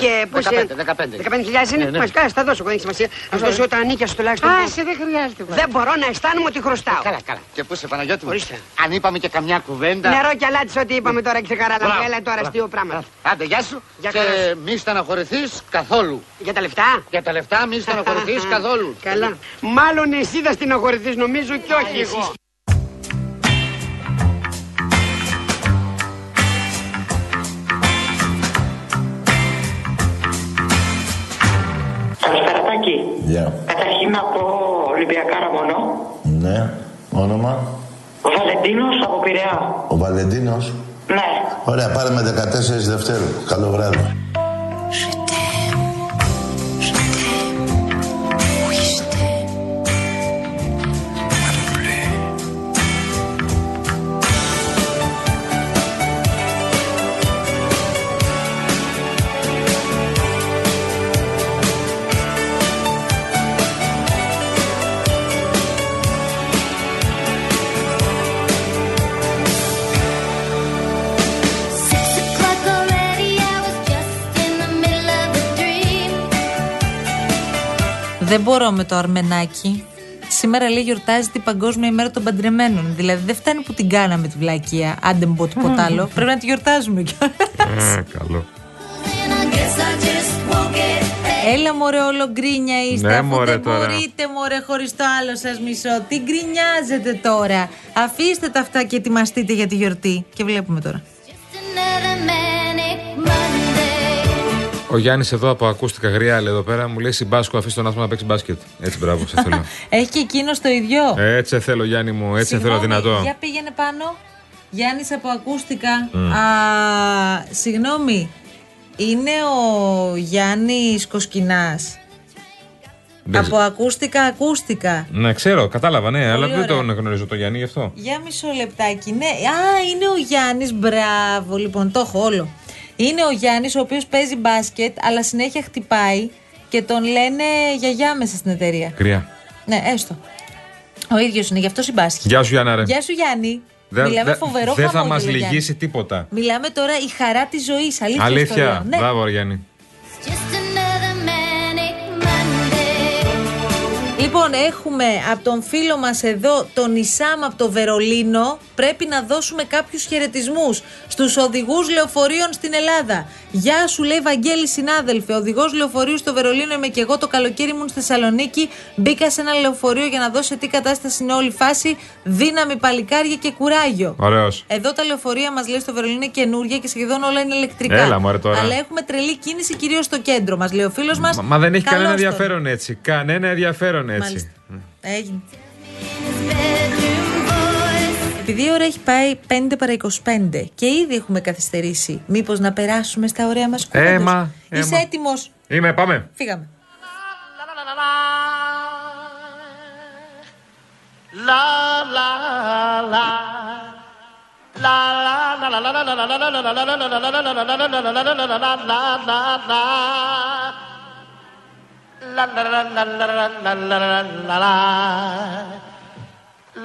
Και πώς 15, 15. 15.000 είναι; Ναι, ναι. Μας κάτσε, θα δώσω, δεν έχει σημασία. Να σου δώσω τα νίκια σου τουλάχιστον. Άσε, δεν χρειάζεται. Δεν μπορώ να αισθάνομαι ότι χρωστάω. Καλά, καλά. Και πού σε Παναγιώτη μου; Ορίστε. Αν είπαμε και καμιά κουβέντα. Νερό και αλάτι, ό,τι είπαμε τώρα, ξεκαράλα. Μπράβο, Έλα τώρα μπράβο. αστείο πράγμα. Άντε, γεια σου. Γεια και χαράς σου. μη στεναχωρηθείς καθόλου. Για τα λεφτά; Για τα λεφτά μη στεναχωρηθείς καθόλου. Καλά. Μάλλον εσύ θα στενοχωρηθείς νομίζω και όχι εγώ. Τάκη. Γεια. Καταρχήν να πω Ολυμπιακάρα μόνο. Ναι. Όνομα; Ο Βαλεντίνος από Πειραιά. Ο Βαλεντίνος; Ναι. Ωραία, πάρε με 14 Δευτέρου. Καλό βράδυ. Δεν μπορώ με το αρμενάκι. Σήμερα λέει γιορτάζει την Παγκόσμια ημέρα των παντρεμένων. Δηλαδή δεν φτάνει που την κάναμε τη βλακεία. Άντε μου πω τίποτα άλλο. Πρέπει να τη γιορτάζουμε κιόλας. Ε, καλό. And I guess I just won't get there. Έλα μωρέ όλο γκρίνια είστε Ναι, αφού μωρέ, δεν τώρα. μπορείτε μωρέ χωρίς το άλλο σας μισό Τι γκρινιάζετε τώρα Αφήστε τα αυτά και ετοιμαστείτε για τη γιορτή Και βλέπουμε τώρα Ο Γιάννης εδώ από ακούστηκα γριά λέει εδώ πέρα μου λέει Συμπάσκο, αφήσει τον άθλημα να παίξει μπάσκετ. Έτσι, μπράβο, σε θέλω. Έχει και εκείνος το ίδιο Έτσι σε θέλω, Γιάννη μου, έτσι σε θέλω Συγγνώμη, δυνατό. Για πήγαινε πάνω Γιάννης από ακούστηκα Α, Συγγνώμη Είναι ο Γιάννης Κοσκινάς Μπες. Από ακούστηκα ακούστηκα Ναι, ξέρω, κατάλαβα, ναι, αλλά δεν ωραία. τον γνωρίζω το Γιάννη γι' αυτό. Για μισό λεπτάκι. Ναι, α, είναι ο Γιάννης. Μπράβο, λοιπόν, το έχω όλο. Είναι ο Γιάννης, ο οποίος παίζει μπάσκετ, αλλά συνέχεια χτυπάει και τον λένε γιαγιά μέσα στην εταιρεία. Κρύα. Ναι, έστω. Ο ίδιος είναι, γι' αυτό συμπάσχει. Γεια σου, Γιάννα, ρε. Γεια σου, Γιάννη. Δεν Μιλάμε δε- φοβερό δεν θα χαμόγελο, μας Γιάννη. λυγίσει τίποτα. Μιλάμε τώρα η χαρά της ζωής. Αλήθεια. στο Αλήθεια. λέω. Ναι. Μπράβο, ρε, Γιάννη. Λοιπόν, έχουμε από τον φίλο μας εδώ, τον Ισάμ από το Βερολίνο, πρέπει να δώσουμε κάποιους χαιρετισμούς στους οδηγούς λεωφορείων στην Ελλάδα. Γεια σου, λέει Βαγγέλη, συνάδελφε. Οδηγός λεωφορείου στο Βερολίνο είμαι και εγώ. Το καλοκαίρι ήμουν στη Θεσσαλονίκη. Μπήκα σε ένα λεωφορείο για να δω σε τι κατάσταση είναι όλη η φάση. Δύναμη, παλικάρια και κουράγιο. Ωραίος. Εδώ τα λεωφορεία μας λέει στο Βερολίνο είναι καινούργια και σχεδόν όλα είναι ηλεκτρικά. Έλα, μωρέ, τώρα. Αλλά έχουμε τρελή κίνηση κυρίως στο κέντρο μας. Λέει ο φίλος μας. Μα, μα δεν έχει κανένα ενδιαφέρον έτσι. Κανένα ενδιαφέρον έτσι. Μάλιστα. Έγινε. His bedroom voice. Επειδή η ώρα έχει πάει 5 παρα 25 και ήδη έχουμε καθυστερήσει, μήπω να περάσουμε στα ωραία μα κουβέντα. Έμα, Είσαι έμα. έτοιμο. Είμαι, πάμε. Φύγαμε.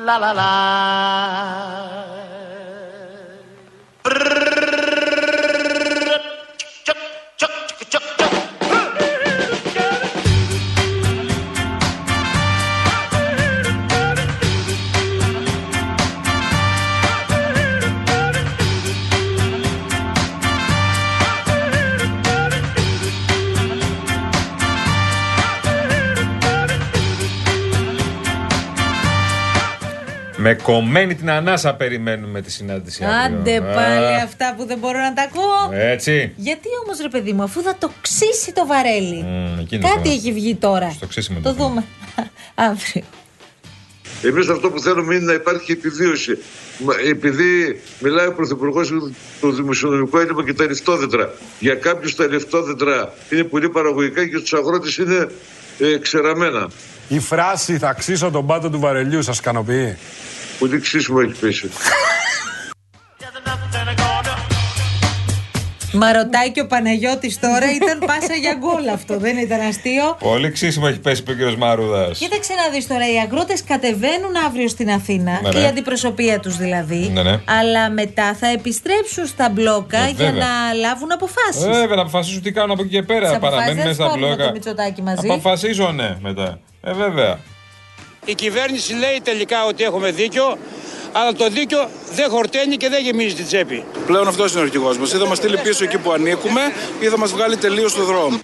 la la la. Με κομμένη την ανάσα περιμένουμε τη συνάντηση αύριο. Άντε Α, πάλι αυτά που δεν μπορώ να τα ακούω. Έτσι. Γιατί όμως ρε παιδί μου, αφού θα το ξύσει το βαρέλι. Μμ, εκείνο Κάτι το- έχει βγει τώρα. Στο ξύσιμο Το το θέμα. δούμε. Αύριο. Εμείς αυτό που θέλουμε είναι να υπάρχει επιβίωση. Μα, Επειδή μιλάει ο Πρωθυπουργός το δημοσιονομικό έλλειμμα και τα λεφτόδετρα. Για κάποιους τα λεφτόδετρα είναι πολύ παραγωγικά και στους αγρότες είναι ε, ξεραμένα. Η φράση θα ξύσω τον πάτο του βαρελιού σας ικανοποιεί; Πολύ ξύσιμο έχει πέσει. Μα ρωτάει και ο Παναγιώτης τώρα, ήταν πάσα για γκολ αυτό, δεν ήταν αστείο. Πολύ ξύσιμο έχει πέσει ο κύριος Μαρούδας. Κοίταξε να δεις τώρα, οι αγρότες κατεβαίνουν αύριο στην Αθήνα, Ναι, ναι. η αντιπροσωπεία τους δηλαδή, Ναι, ναι. αλλά μετά θα επιστρέψουν στα μπλόκα Ε, για βέβαια. να λάβουν αποφάσεις. Βέβαια, να αποφασίσουν τι κάνουν από εκεί και πέρα. Τις αποφάσεις Παραμένουν δεν στα σκόπιμο μπλόκα. το Μητσοτάκη μαζί. Αποφασίζονται μετά. Ε, βέβαια. Η κυβέρνηση λέει τελικά ότι έχουμε δίκιο, αλλά το δίκιο δεν χορταίνει και δεν γεμίζει την τσέπη. Πλέον αυτός είναι ο αρχηγός μας. Ή θα μας στείλει πίσω εκεί που ανήκουμε, ή θα μας βγάλει τελείως στο δρόμο.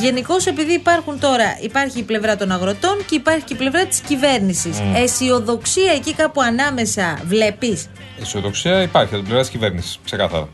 Γενικώς, επειδή υπάρχουν τώρα, υπάρχει η πλευρά των αγροτών και υπάρχει και η πλευρά της κυβέρνησης. Αισιοδοξία εκεί κάπου ανάμεσα βλέπεις; Αισιοδοξία υπάρχει από την πλευρά της κυβέρνησης. Ξεκάθαρα.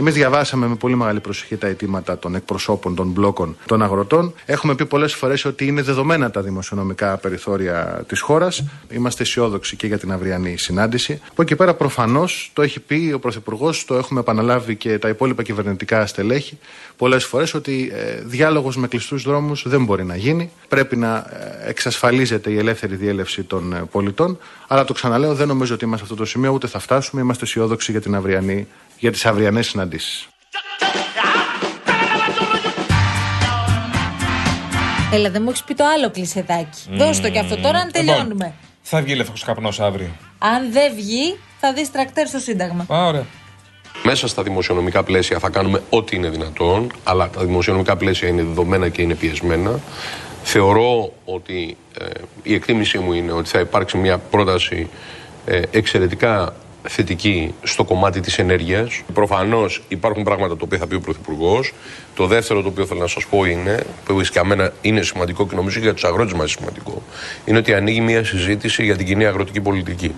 Εμείς διαβάσαμε με πολύ μεγάλη προσοχή τα αιτήματα των εκπροσώπων των μπλόκων των αγροτών. Έχουμε πει πολλές φορές ότι είναι δεδομένα τα δημοσιονομικά περιθώρια της χώρας. Είμαστε αισιόδοξοι και για την αυριανή συνάντηση. Από εκεί πέρα, προφανώς, το έχει πει ο Πρωθυπουργός, το έχουμε επαναλάβει και τα υπόλοιπα κυβερνητικά στελέχη πολλές φορές ότι ε, διάλογος με κλειστούς δρόμους δεν μπορεί να γίνει. Πρέπει να ε, εξασφαλίζεται η ελεύθερη διέλευση των ε, πολιτών. Αλλά το ξαναλέω, δεν νομίζω ότι είμαστε σε αυτό το σημείο, ούτε θα φτάσουμε. Είμαστε αισιόδοξοι για, την αυριανή, για τις αυριανές συναντήσεις. Έλα, δεν μου έχεις πει το άλλο κλεισεδάκι. Δώσ' το και αυτό τώρα, αν τελειώνουμε. Λοιπόν, θα βγει λευκό καπνός αύριο. Αν δεν βγει, θα δεις τρακτέρ στο Σύνταγμα. Α, ωραία. Μέσα στα δημοσιονομικά πλαίσια θα κάνουμε ό,τι είναι δυνατόν, αλλά τα δημοσιονομικά πλαίσια είναι δεδομένα και είναι πιεσμένα. Θεωρώ ότι ε, η εκτίμησή μου είναι ότι θα υπάρξει μια πρόταση ε, εξαιρετικά θετική στο κομμάτι της ενέργειας. Προφανώς υπάρχουν πράγματα τα οποία θα πει ο Πρωθυπουργό. Το δεύτερο το οποίο θέλω να σας πω είναι, που για μένα είναι σημαντικό και νομίζω και για τους αγρότες μας είναι σημαντικό, είναι ότι ανοίγει μια συζήτηση για την κοινή αγροτική πολιτική. Η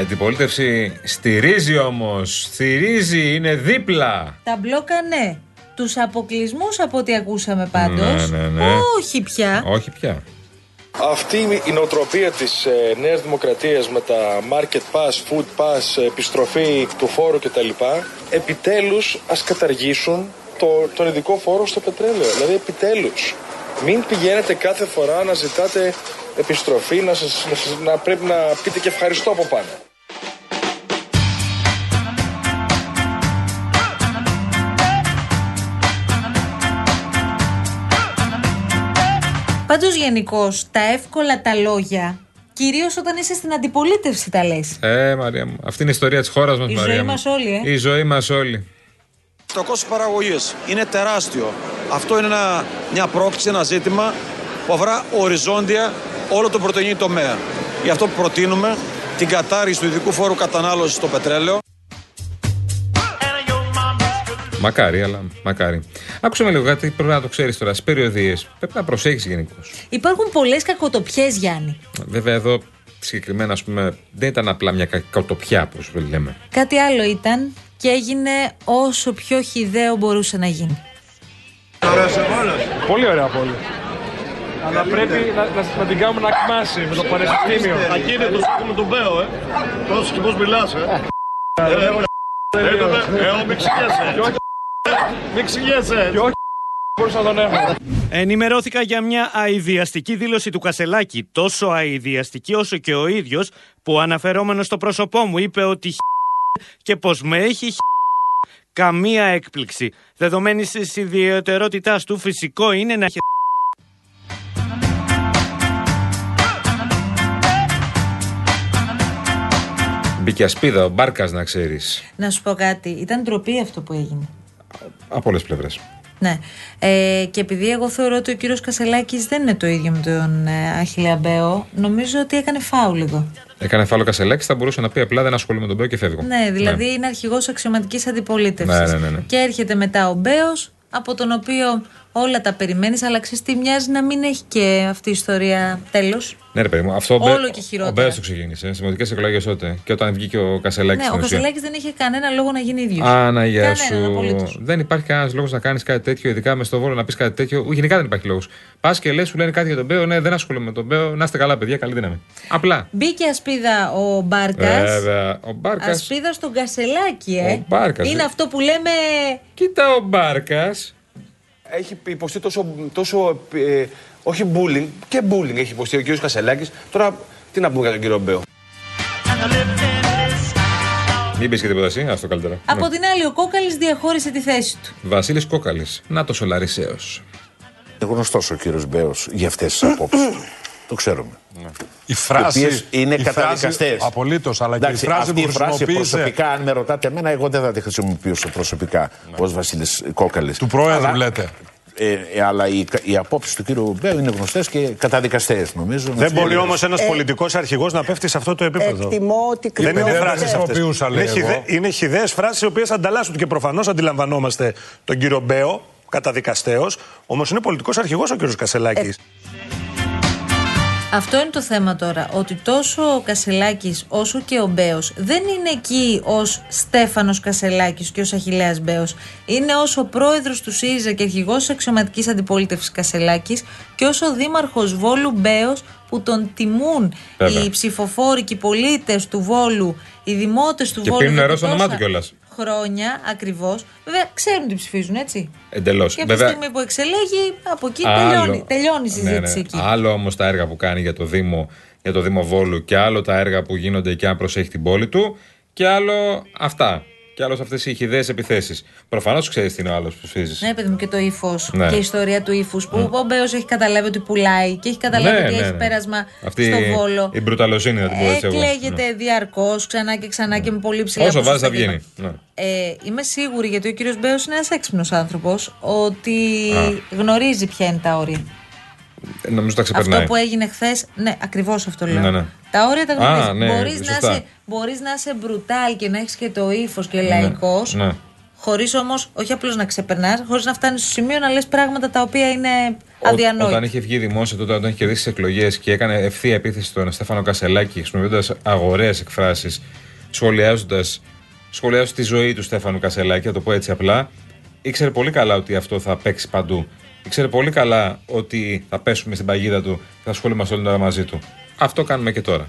αντιπολίτευση στηρίζει όμως. Στηρίζει, είναι δίπλα. Τα μπλόκα ναι. Τους αποκλεισμούς από ό,τι ακούσαμε πάντως. Ναι, ναι, ναι. Όχι πια. Όχι πια. Αυτή η νοοτροπία της ε, Νέας Δημοκρατίας με τα market pass, food pass, επιστροφή του φόρου κτλ. Επιτέλους ας καταργήσουν το, τον ειδικό φόρο στο πετρέλαιο. Δηλαδή επιτέλους. Μην πηγαίνετε κάθε φορά να ζητάτε επιστροφή, να, σας, να, σας- να πρέπει να πείτε και ευχαριστώ από πάνω. Πάντως γενικώς τα εύκολα τα λόγια, κυρίως όταν είσαι στην αντιπολίτευση τα λες. Ε, Μαρία μου. Αυτή είναι η ιστορία της χώρας μας, Η Μαρία. ζωή μου. μας όλοι, ε. Η ζωή μας όλοι. Το κόστος παραγωγής είναι τεράστιο. Αυτό είναι ένα, μια πρόκληση, ένα ζήτημα που αφορά οριζόντια όλο τον πρωτογενή τομέα. Γι' αυτό προτείνουμε την κατάργηση του ειδικού φόρου κατανάλωσης στο πετρέλαιο. Μακάρι, αλλά μακάρι. Άκουσα με λίγο κάτι, πρέπει να το ξέρει τώρα. Στι περιοδίε πρέπει να προσέχει γενικώ. Υπάρχουν πολλέ κακοτοπιέ, Γιάννη. Βέβαια, εδώ συγκεκριμένα, α πούμε, δεν ήταν απλά μια κακοτοπιά, όπω λέμε. Κάτι άλλο ήταν και έγινε όσο πιο χιδαίο μπορούσε να γίνει. Πολύ ωραία πόλη. Αλλά πρέπει να, να, να την κάνουμε να κμάσει με το πανεπιστήμιο. Ακίνητο έχουμε τον Μπέο, ε. Πώς και πώς μιλάς, ε. Ε, μην ξηγέσαι. Μην ξηγέσαι. Μπορούσα να τον έχω. Ενημερώθηκα για μια αηδιαστική δήλωση του Κασελάκη. Τόσο αηδιαστική όσο και ο ίδιος που αναφερόμενος στο πρόσωπό μου είπε ότι και πως με έχει καμία έκπληξη. Δεδομένη της ιδιαιτερότητάς του, φυσικό είναι να έχει Μπήκε ασπίδα, ο Μπάρκας, να ξέρεις. Να σου πω κάτι, ήταν ντροπή αυτό που έγινε. Από όλες πλευρές. Ναι. Ε, και επειδή εγώ θεωρώ ότι ο κύριος Κασελάκης δεν είναι το ίδιο με τον ε, Άχιλε Αμπέο, νομίζω ότι έκανε φάουλ εδώ. Έκανε φάλο Κασελάκης, θα μπορούσε να πει απλά δεν ασχολούμαι με τον Μπέο και φεύγω. Ναι, δηλαδή είναι αρχηγός αξιωματικής αντιπολίτευσης. Ναι, ναι, ναι, ναι. Και έρχεται μετά ο Μπέος, από τον οποίο Όλα τα περιμένεις, αλλά ξέρεις τι μοιάζει να μην έχει και αυτή η ιστορία τέλος. Ναι, ρε παιδί μου, αυτό Όλο ο Μπέ- και χειρότερα. Ο Μπέο το ξεκίνησε. Στι δημοτικέ εκλογές τότε. Και όταν βγήκε ο Κασελάκης Ναι, στην ο ουσία. Κασελάκης δεν είχε κανένα λόγο να γίνει ίδιος. Αναγία Κανέναν σου. απολύτως. Δεν υπάρχει κανένας λόγος να κάνεις κάτι τέτοιο, ειδικά μες στο βόλο να πεις κάτι τέτοιο. Ου, Γενικά δεν υπάρχει λόγος. Πας και λες, σου λένε κάτι για τον Μπέο. Ναι, δεν ασχολούμαι με τον Μπέο. Να είστε καλά, παιδιά, καλή δύναμη. Απλά. Μπήκε ασπίδα ο Μπάρκας. Βέβαια. Ο Μπάρκας. Ασπίδα στον Κασελάκη, ε. Ο Μπάρκας, Είναι ε. αυτό που λέμε. Κοίτα ο Μπάρκας. Έχει υποστεί τόσο, τόσο ε, όχι bullying, και bullying έχει υποστεί ο κ. Κασελάκης. Τώρα τι να πούμε για τον κύριο Μπέο; Μην πεις και τίποτα εσύ, άστο καλύτερα. Από την άλλη, ο Κόκαλης διαχώρισε τη θέση του. Βασίλης Κόκαλης. Να το Σολαρισαίο. Είναι γνωστός ο κύριος Μπέος για αυτές τις απόψεις του. Το ξέρουμε. Η φράση. Οι οποίες είναι η φράση- καταδικαστές. Απολύτως, αλλά και η φράση αυτή που η φράση χρησιμοποίησε. προσωπικά, αν με ρωτάτε εμένα, εγώ δεν θα τη χρησιμοποιήσω προσωπικά ως Βασίλης Κόκαλης. Του Προέδρου λέτε. Ε, ε, αλλά οι, οι απόψεις του κύριου Μπέου είναι γνωστές και καταδικαστές, νομίζω. Δεν μπορεί όμως ένας Ε, πολιτικός αρχηγός να πέφτει σε αυτό το επίπεδο. Εκτιμώ ότι Δεν είναι κρυμμένο- φράσει χρησιμοποιούσα, αυτές. λέει Είναι, εγώ. χιδε, είναι χιδαίε φράσεις οι οποίες ανταλλάσσονται και προφανώς αντιλαμβανόμαστε τον κύριο Μπέο, καταδικαστέο. Όμως είναι πολιτικός αρχηγός ο κύριος Κασελάκης. Αυτό είναι το θέμα τώρα. Ότι τόσο ο Κασελάκης όσο και ο Μπέος δεν είναι εκεί ως Στέφανος Κασελάκης και ως Αχηλέα Μπέος. Είναι ως ο πρόεδρος του ΣΥΡΙΖΑ και αρχηγός της αξιωματικής αντιπολίτευσης Κασελάκης και ως ο δήμαρχος Βόλου Μπέος που τον τιμούν Βέβαια. οι ψηφοφόροι και οι πολίτες του Βόλου, οι δημότες του Και Βόλου. πίνουν εδώ νερό στο και όνομά του τόσα κιόλας. Χρόνια ακριβώς. Βέβαια, ξέρουν τι ψηφίζουν, έτσι. Εντελώς. Και από τη στιγμή που εξελέγει, από εκεί τελειώνει, τελειώνει η συζήτηση Ναι, ναι. εκεί. Άλλο όμως τα έργα που κάνει για το Δήμο, για το Δήμο Βόλου και άλλο τα έργα που γίνονται και αν προσέχει την πόλη του και άλλο αυτά. Και άλλος αυτές οι χιδαίε επιθέσεις. Προφανώς ξέρεις τι είναι ο άλλος που ψηφίζει. Ναι, παιδί μου, και το ύφος Ναι. και η ιστορία του ύφους που ο Μπέος έχει καταλάβει ότι πουλάει και έχει καταλάβει Ναι, ότι ναι, έχει ναι. πέρασμα Αυτή στο βόλο. η μπρουταλοσύνη, να την πω έτσι εγώ. Εκλέγεται διαρκώς ξανά και ξανά και με πολύ ψηλά Όσο βάζει ποσοστά θα βγαίνει. Ναι. Ε, είμαι σίγουρη, γιατί ο κύριος Μπέος είναι ένας έξυπνος άνθρωπος, ότι γνωρίζει ποια είναι τα όρια. Ε, Νομίζω τα ξεπερνάει. Αυτό που έγινε χθες, ναι, ακριβώς αυτό λέω. Ναι, ναι. Τα όρια τα Α, γνωρίζεις. ναι, Μπορείς να, σωστά. είσαι, μπορείς να είσαι μπρουτάλ και να έχεις και το ύφος και λαϊκός. Ναι. Χωρίς όμως, όχι απλώς να ξεπερνάς, χωρίς να φτάνεις στο σημείο να λες πράγματα τα οποία είναι Ό- αδιανόητα. Όταν είχε βγει δημόσια τότε, όταν είχε κερδίσει τις εκλογές και έκανε ευθεία επίθεση στον Στέφανο Κασελάκη, χρησιμοποιώντας αγοραίε εκφράσεις, σχολιάζοντα σχολιάζοντας τη ζωή του Στέφανου Κασελάκη, να το πω έτσι απλά, ήξερε πολύ καλά ότι αυτό θα παίξει παντού. Ήξερε πολύ καλά ότι θα πέσουμε στην παγίδα του και θα ασχολούμαστε όλοι τώρα μαζί του. Αυτό κάνουμε και τώρα.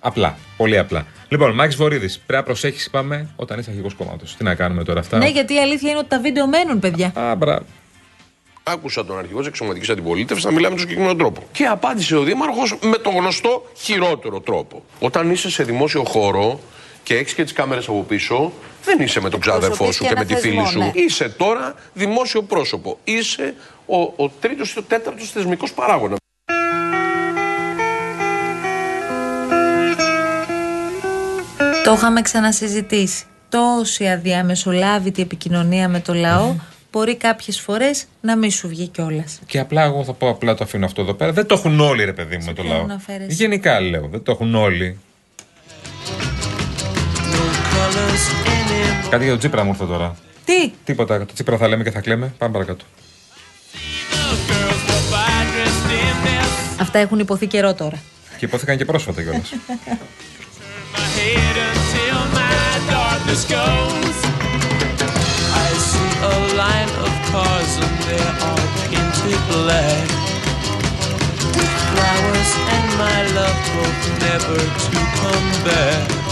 Απλά. Πολύ απλά. Λοιπόν, Μάκης Βορύδης, πρέπει να προσέχεις, είπαμε, όταν είσαι αρχηγός κόμματος. Τι να κάνουμε τώρα αυτά; Ναι, γιατί η αλήθεια είναι ότι τα βίντεο μένουν, παιδιά. Α, μπράβο. Άκουσα τον αρχηγό της εξωματικής αντιπολίτευσης να μιλάει με τον συγκεκριμένο τρόπο. Και απάντησε ο Δήμαρχος με τον γνωστό χειρότερο τρόπο. Όταν είσαι σε δημόσιο χώρο και έχεις και τις κάμερες από πίσω, δεν είσαι με τον ξάδερφό Εκπροσωπείς σου και και με ένα τη φίλη θεσμό, σου. ναι. Είσαι τώρα δημόσιο πρόσωπο. Είσαι ο, ο τρίτος ή ο τέταρτος θεσμικός παράγοντας. Το είχαμε ξανασυζητήσει. Τόση αδιαμεσολάβητη επικοινωνία με το λαό μπορεί κάποιες φορές να μην σου βγει κιόλας. Και απλά εγώ θα πω απλά το αφήνω αυτό εδώ πέρα. Δεν το έχουν όλοι, ρε παιδί μου, με το ποιο λαό. αναφέρεσαι; Γενικά λέω, δεν το έχουν όλοι. Κάτι για τον Τσίπρα μου ήρθε τώρα. Τι; Τίποτα. Το Τσίπρα θα λέμε και θα κλαίμε. Πάμε παρακάτω. Αυτά έχουν υποθεί καιρό τώρα. Και υπόθηκαν και πρόσφατα κιόλας. I see a line of cars and they are painted black With flowers and my love hope never to come back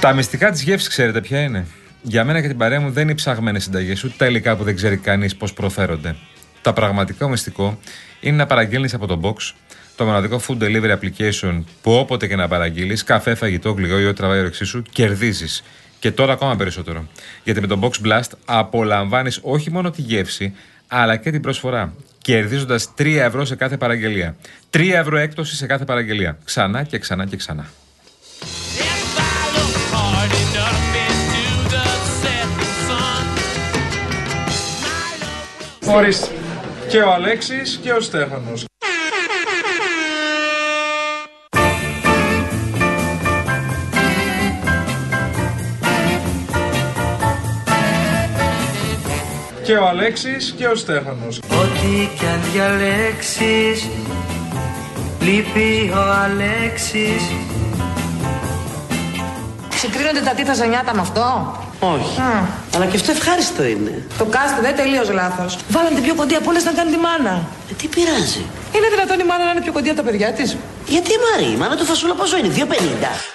Τα μυστικά της γεύσης, ξέρετε ποια είναι; Για μένα και την παρέα μου δεν είναι οι ψαγμένες συνταγές, ούτε τα υλικά που δεν ξέρει κανείς πώς προφέρονται. Τα πραγματικό μυστικό είναι να παραγγέλνεις από το box το μοναδικό food delivery application που όποτε και να παραγγείλεις, καφέ, φαγητό, γλυκό ή ό,τι τραβάει η όρεξή σου, κερδίζεις. Και τώρα ακόμα περισσότερο. Γιατί με το Box Blast απολαμβάνεις όχι μόνο τη γεύση, αλλά και την προσφορά. Κερδίζοντας 3 ευρώ σε κάθε παραγγελία. 3 ευρώ έκπτωση σε κάθε παραγγελία. Ξανά και ξανά και ξανά. Ορίστε. Και ο Αλέξης και ο Στέφανος. Και ο Αλέξης και ο Στέφανος. Ό,τι κι αν διαλέξεις Λείπει ο Αλέξης Συγκρίνονται τα τίτα ζανιάτα με αυτό; Όχι. Αλλά και αυτό ευχάριστο είναι. Το κάστε δεν τελείω λάθος. Βάλαν την πιο κοντή από όλες να κάνει τη μάνα. Ε, τι πειράζει. Είναι δυνατόν η μάνα να είναι πιο κοντή από τα παιδιά της; Γιατί Μαρή, η μάνα του φασούλα πόσο είναι, 2,50.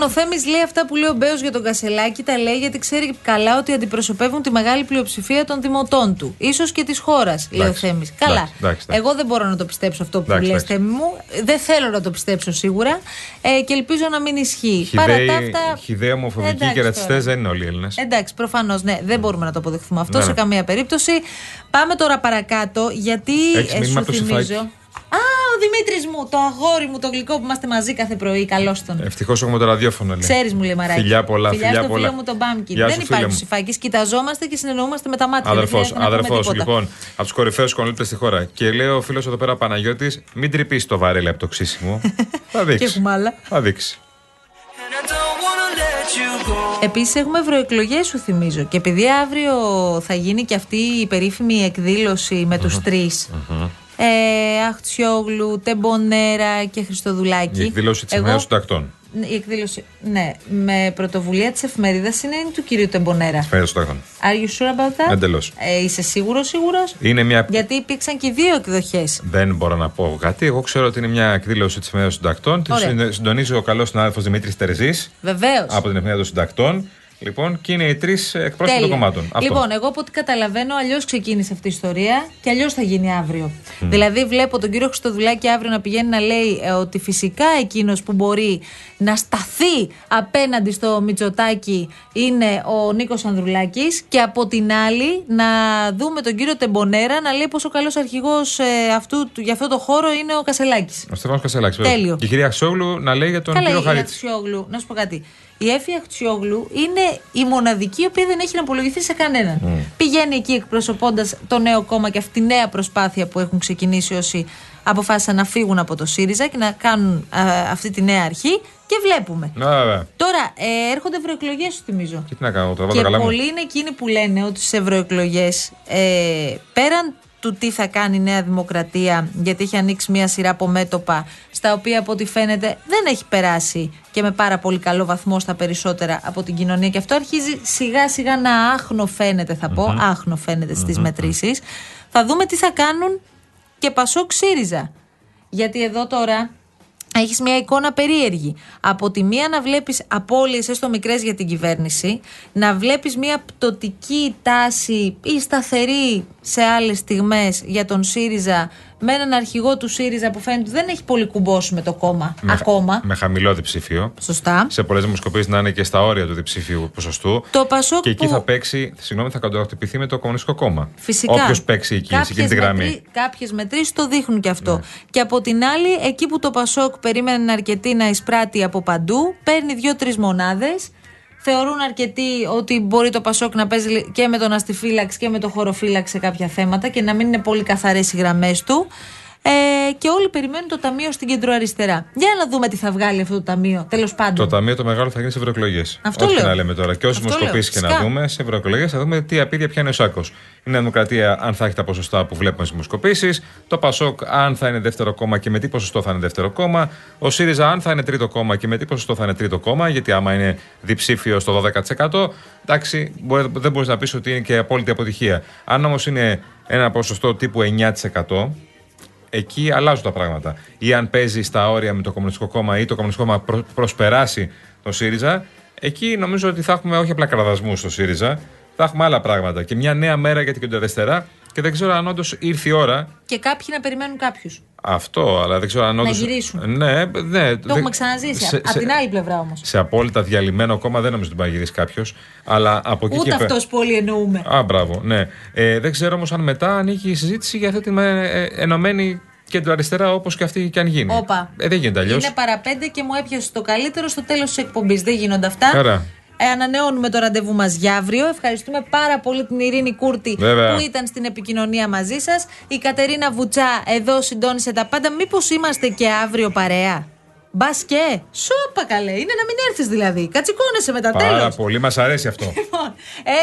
Λοιπόν, ο Θέμης λέει αυτά που λέει ο Μπέος για τον Κασελάκη, τα λέει γιατί ξέρει καλά ότι αντιπροσωπεύουν τη μεγάλη πλειοψηφία των δημοτών του. σω και της χώρας, λέει ο Εντάξει. Θέμης. Καλά. Εντάξει, εντάξει, εντάξει. Εγώ δεν μπορώ να το πιστέψω αυτό που Εντάξει, λες, εντάξει. Θέμη μου. Δεν θέλω να το πιστέψω σίγουρα. Ε, και ελπίζω να μην ισχύει. Παρά τα Χιδαίοι, αυτά. χιδαίοι ομοφοβικοί Εντάξει και ρατσιστές τώρα. δεν είναι όλοι οι Έλληνες. Εντάξει, προφανώς, ναι, δεν μπορούμε να το αποδεχθούμε αυτό Ναι, σε ναι. καμία περίπτωση. Πάμε τώρα παρακάτω, γιατί Έχεις ε, μήνυμα σου από το θυμίζω. Σιφάκη. Α, ο Δημήτρης μου, το αγόρι μου, το γλυκό που είμαστε μαζί κάθε πρωί. Καλώς τον. Ευτυχώς έχουμε το ραδιόφωνο. λέει. Ξέρεις, μου λέει Μαράκι. Φιλιά πολλά, φιλιά, φιλιά στο πολλά. φίλο μου τον Μπάμκιν. Γεια Δεν σου, υπάρχει φίλε μου. ψηφάκι. Κοιταζόμαστε και συνεννοούμαστε με τα μάτια. Αδερφός, δεν χρειάζεται να πούμε αδερφός, τίποτα. λοιπόν, από τους κορυφαίους κονλήπτε στη χώρα. Και λέει ο φίλος εδώ πέρα Παναγιώτης, μην τρυπήσεις το βαρέλι από το ξύσιμο. Θα Και δείξει. έχουμε άλλα. Θα δείξεις. Επίσης, έχουμε ευρωεκλογές, σου θυμίζω. Και επειδή αύριο θα γίνει και αυτή η περίφημη εκδήλωση με τους τρεις. Ε, Αχτσιόγλου, Τεμπονέρα και Χριστοδουλάκη. Η εκδήλωση της Εγώ- ημέρα των τακτών. Η εκδήλωση, ναι, με πρωτοβουλία της εφημερίδας είναι του κυρίου Τεμπονέρα. Τη ημέρα των τακτών. Are you sure about that? Εντελώς. Ε, είσαι σίγουρος, σίγουρος; Είναι μια. Γιατί υπήρξαν και δύο εκδοχές. Δεν μπορώ να πω κάτι. Εγώ ξέρω ότι είναι μια εκδήλωση της ημέρα των τακτών. Τη Ωραία. συνε- συντονίζει ο καλός συνάδελφος Δημήτρης Τερζής Βεβαίως. από την εφημερίδα των συντακτών. Λοιπόν, και είναι οι τρεις εκπρόσωποι των κομμάτων. Αυτό. Λοιπόν, εγώ από ό,τι καταλαβαίνω, αλλιώς ξεκίνησε αυτή η ιστορία και αλλιώς θα γίνει αύριο. Δηλαδή, βλέπω τον κύριο Χριστοδουλάκη αύριο να πηγαίνει να λέει ε, ότι φυσικά εκείνος που μπορεί να σταθεί απέναντι στο Μητσοτάκι είναι ο Νίκος Ανδρουλάκης. Και από την άλλη, να δούμε τον κύριο Τεμπονέρα να λέει πόσο καλός αρχηγός για αυτό το χώρο είναι ο Κασελάκης. Ο Στέφανος Κασελάκης. Τέλειο. Και η κυρία Αξιόγλου να λέει για τον Καλά, κύριο η Χαρίτης. Αξιόγλου, να σου πω κάτι. Η Έφη Αξιόγλου είναι η μοναδική η οποία δεν έχει να απολογηθεί σε κανέναν. Πηγαίνει εκεί εκπροσωπώντας το νέο κόμμα και αυτή τη νέα προσπάθεια που έχουν ξεκινήσει όσοι αποφάσισαν να φύγουν από το ΣΥΡΙΖΑ και να κάνουν α, αυτή τη νέα αρχή και βλέπουμε. Ναι, βέβαια. Τώρα ε, έρχονται ευρωεκλογές, σου θυμίζω. Και τι να κάνω, το βάζω Και καλά μου. πολλοί είναι εκείνοι που λένε ότι στις ευρωεκλογές, ε, πέραν του τι θα κάνει η Νέα Δημοκρατία, γιατί έχει ανοίξει μια σειρά από μέτωπα, στα οποία από ό,τι φαίνεται δεν έχει περάσει και με πάρα πολύ καλό βαθμό στα περισσότερα από την κοινωνία. Και αυτό αρχίζει σιγά σιγά να άχνο φαίνεται, θα πω, άχνο φαίνεται στις μετρήσεις. Θα δούμε τι θα κάνουν και Πασόκ ΣΥΡΙΖΑ. Γιατί εδώ τώρα έχεις μια εικόνα περίεργη. Από τη μία να βλέπεις απώλειες, έστω μικρές για την κυβέρνηση, να βλέπεις μια πτωτική τάση ή σταθερή σε άλλες στιγμές για τον ΣΥΡΙΖΑ, με έναν αρχηγό του ΣΥΡΙΖΑ που φαίνεται ότι δεν έχει πολύ κουμπώσει με το κόμμα Με- ακόμα. Με χαμηλό διψήφιο. Σωστά. Σε πολλές δημοσκοπήσει να είναι και στα όρια του διψήφιου ποσοστού. Το Πασόκ Και εκεί που- θα παίξει, συγγνώμη, θα κοντοχτυπηθεί με το Κομμουνιστικό Κόμμα. Φυσικά. Όποιος παίξει εκεί, σε εκείνη τη γραμμή. Ναι. Κάποιες μετρήσεις το δείχνουν και αυτό. Και από την άλλη, εκεί που το Πασόκ περίμενε αρκετοί να εισπράττει από παντού, παίρνει δύο-τρει μονάδες. Θεωρούν αρκετοί ότι μπορεί το Πασόκ να παίζει και με τον αστιφύλαξ και με το χωροφύλαξ σε κάποια θέματα και να μην είναι πολύ καθαρές οι γραμμές του. Ε, και όλοι περιμένουν το ταμείο στην κεντροαριστερά. Για να δούμε τι θα βγάλει αυτό το ταμείο. Τέλος πάντων. Το ταμείο το μεγάλο θα γίνει σε ευρωεκλογές. Αυτό Ό,τι και λέω. να λέμε τώρα. Και όσε Αυτό δημοσκοπήσει και λέω, να φυσικά. δούμε, σε ευρωεκλογές θα δούμε τι απίδια πιάνει ο Σάκος. Η Νέα Δημοκρατία, αν θα έχει τα ποσοστά που βλέπουμε στις δημοσκοπήσεις. Το Πασόκ, αν θα είναι δεύτερο κόμμα και με τι ποσοστό θα είναι δεύτερο κόμμα. Ο ΣΥΡΙΖΑ, αν θα είναι τρίτο κόμμα και με τι ποσοστό θα είναι τρίτο κόμμα. Γιατί άμα είναι διψήφιο στο 12%, εντάξει, μπορεί- δεν μπορείς να πεις ότι είναι και απόλυτη αποτυχία. Αν όμως είναι ένα ποσοστό τύπου 9%, εκεί αλλάζουν τα πράγματα. Ή αν παίζει στα όρια με το Κομμουνιστικό Κόμμα ή το Κομμουνιστικό Κόμμα προ- προσπεράσει το ΣΥΡΙΖΑ, εκεί νομίζω ότι θα έχουμε όχι απλά κραδασμούς στο ΣΥΡΙΖΑ, θα έχουμε άλλα πράγματα. Και μια νέα μέρα για την κεντροαριστερά και δεν ξέρω αν όντως ήρθε η ώρα. Και κάποιοι να περιμένουν κάποιους. Αυτό, αλλά δεν ξέρω αν όντως... γυρίσουν. Ναι, ναι. Το έχουμε ξαναζήσει. Απ' την άλλη πλευρά όμως. σε απόλυτα διαλυμένο κόμμα δεν νομίζω ότι μπορεί να γυρίσει κάποιος. Αλλά από εκεί Ούτε και πέρα. αυτός που όλοι εννοούμε. Α, μπράβο, ναι. Ε, δεν ξέρω όμως αν μετά ανήκει η συζήτηση για αυτή την ε, ε, ενωμένη κεντροαριστερά όπως και αυτή και αν γίνει. Όπα. Ε, δεν γίνεται αλλιώς. Είναι παραπέντε και μου έπιασε το καλύτερο στο τέλος της εκπομπής. Δεν γίνονται αυτά. Άρα. Ε, ανανεώνουμε το ραντεβού μας για αύριο. Ευχαριστούμε πάρα πολύ την Ειρήνη Κούρτη Βέβαια. που ήταν στην επικοινωνία μαζί σας. Η Κατερίνα Βουτσά εδώ συντόνισε τα πάντα. Μήπως είμαστε και αύριο παρέα; Μπας και. Σόπα καλέ. Είναι να μην έρθεις δηλαδή. Κατσικώνεσαι μετά Πάρα τέλος. πολύ, μας αρέσει αυτό. Λοιπόν,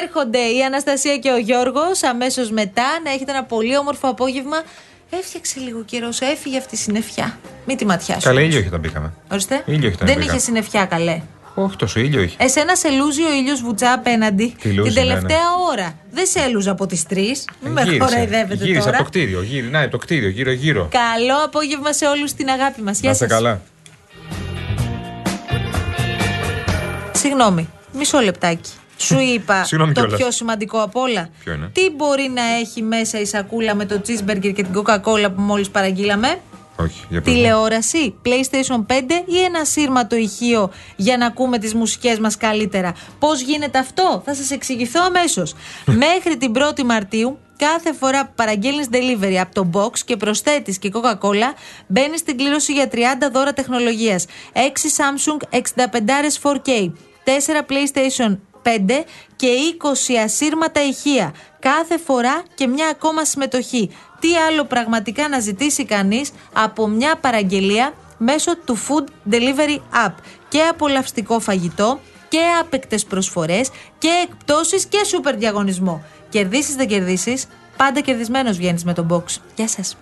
έρχονται η Αναστασία και ο Γιώργος αμέσως μετά. Να έχετε ένα πολύ όμορφο απόγευμα. Έφτιαξε λίγο καιρός, έφυγε αυτή η συννεφιά. Μην τη ματιά σου. Καλέ ήλιο είχε όταν μπήκαμε. Ορίστε. Ήλιο είχε όταν Δεν μπήκα. είχε συννεφιά, καλέ. Όχι τόσο ήλιο είχε. Εσένα σε λούζει ο ήλιος βουτσά απέναντι Τι λούζει, την ναι, τελευταία ναι. ώρα. Δεν σε έλουζα από τις 3. Μην με Γύρισε. χοραϊδεύετε Γύρισε τώρα. από το κτίριο. Γύρι, να, το κτίριο, γύρω-γύρω. Καλό απόγευμα σε όλους την αγάπη μας. Να Γεια είστε σας. καλά. Συγγνώμη, μισό λεπτάκι. Σου είπα Συγγνώμη το κιόλας. πιο σημαντικό απ' όλα. Ποιο είναι; Τι μπορεί να έχει μέσα η σακούλα με το cheeseburger και την coca-cola που μόλις παραγγείλαμε; Όχι, για πες μου. Τηλεόραση, PlayStation 5 ή ένα σύρματο ηχείο για να ακούμε τις μουσικές μας καλύτερα. Πώς γίνεται αυτό, θα σας εξηγηθώ αμέσως. Μέχρι την 1η Μαρτίου, κάθε φορά που παραγγέλνεις delivery από το box και προσθέτεις και Coca-Cola, μπαίνεις στην κλήρωση για 30 δώρα τεχνολογίας. 6 Samsung 65 4K, 4 PlayStation 5 και 20 ασύρματα ηχεία. Κάθε φορά και μια ακόμα συμμετοχή. Τι άλλο πραγματικά να ζητήσει κανείς από μια παραγγελία μέσω του Food Delivery App. Και απολαυστικό φαγητό και άπεκτες προσφορές και εκπτώσεις και σούπερ διαγωνισμό. Κερδίσεις δεν κερδίσεις, πάντα κερδισμένος βγαίνεις με τον box. Γεια σας.